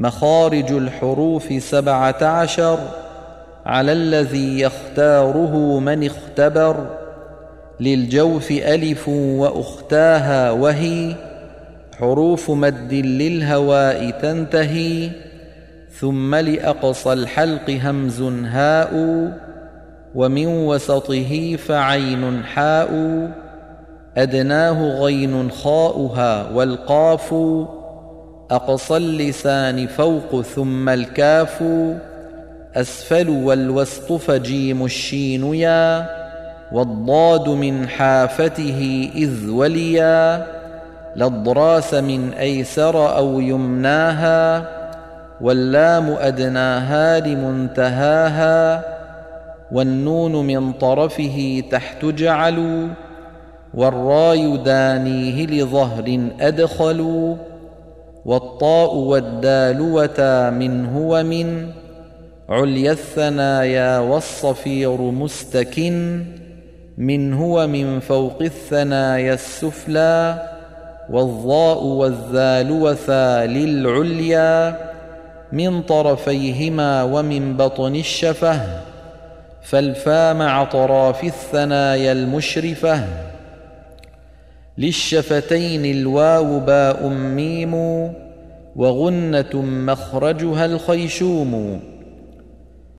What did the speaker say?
مخارج الحروف سبعه عشر على الذي يختاره من اختبر للجوف ألف وأختاها وهي حروف مد للهواء تنتهي ثم لأقصى الحلق همز هاء ومن وسطه فعين حاء أدناه غين خاؤها والقاف أقصى اللسان فوق ثم الكاف أسفل والوسط فجيم الشين يا والضاد من حافته إذ وليا للضراس من أيسر أو يمناها واللام أدناها لمنتهاها والنون من طرفه تحت جعلوا والراي دانيه لظهر ادخلوا والطاء والدال وتا منه ومن عليا الثنايا والصفير مستكن منه ومن فوق الثنايا السفلى والظاء والذال وثا للعليا من طرفيهما ومن بطن الشفه فالفا مع طراف الثنايا المشرفة للشفتين الواو باء ميم وغنة مخرجها الخيشوم.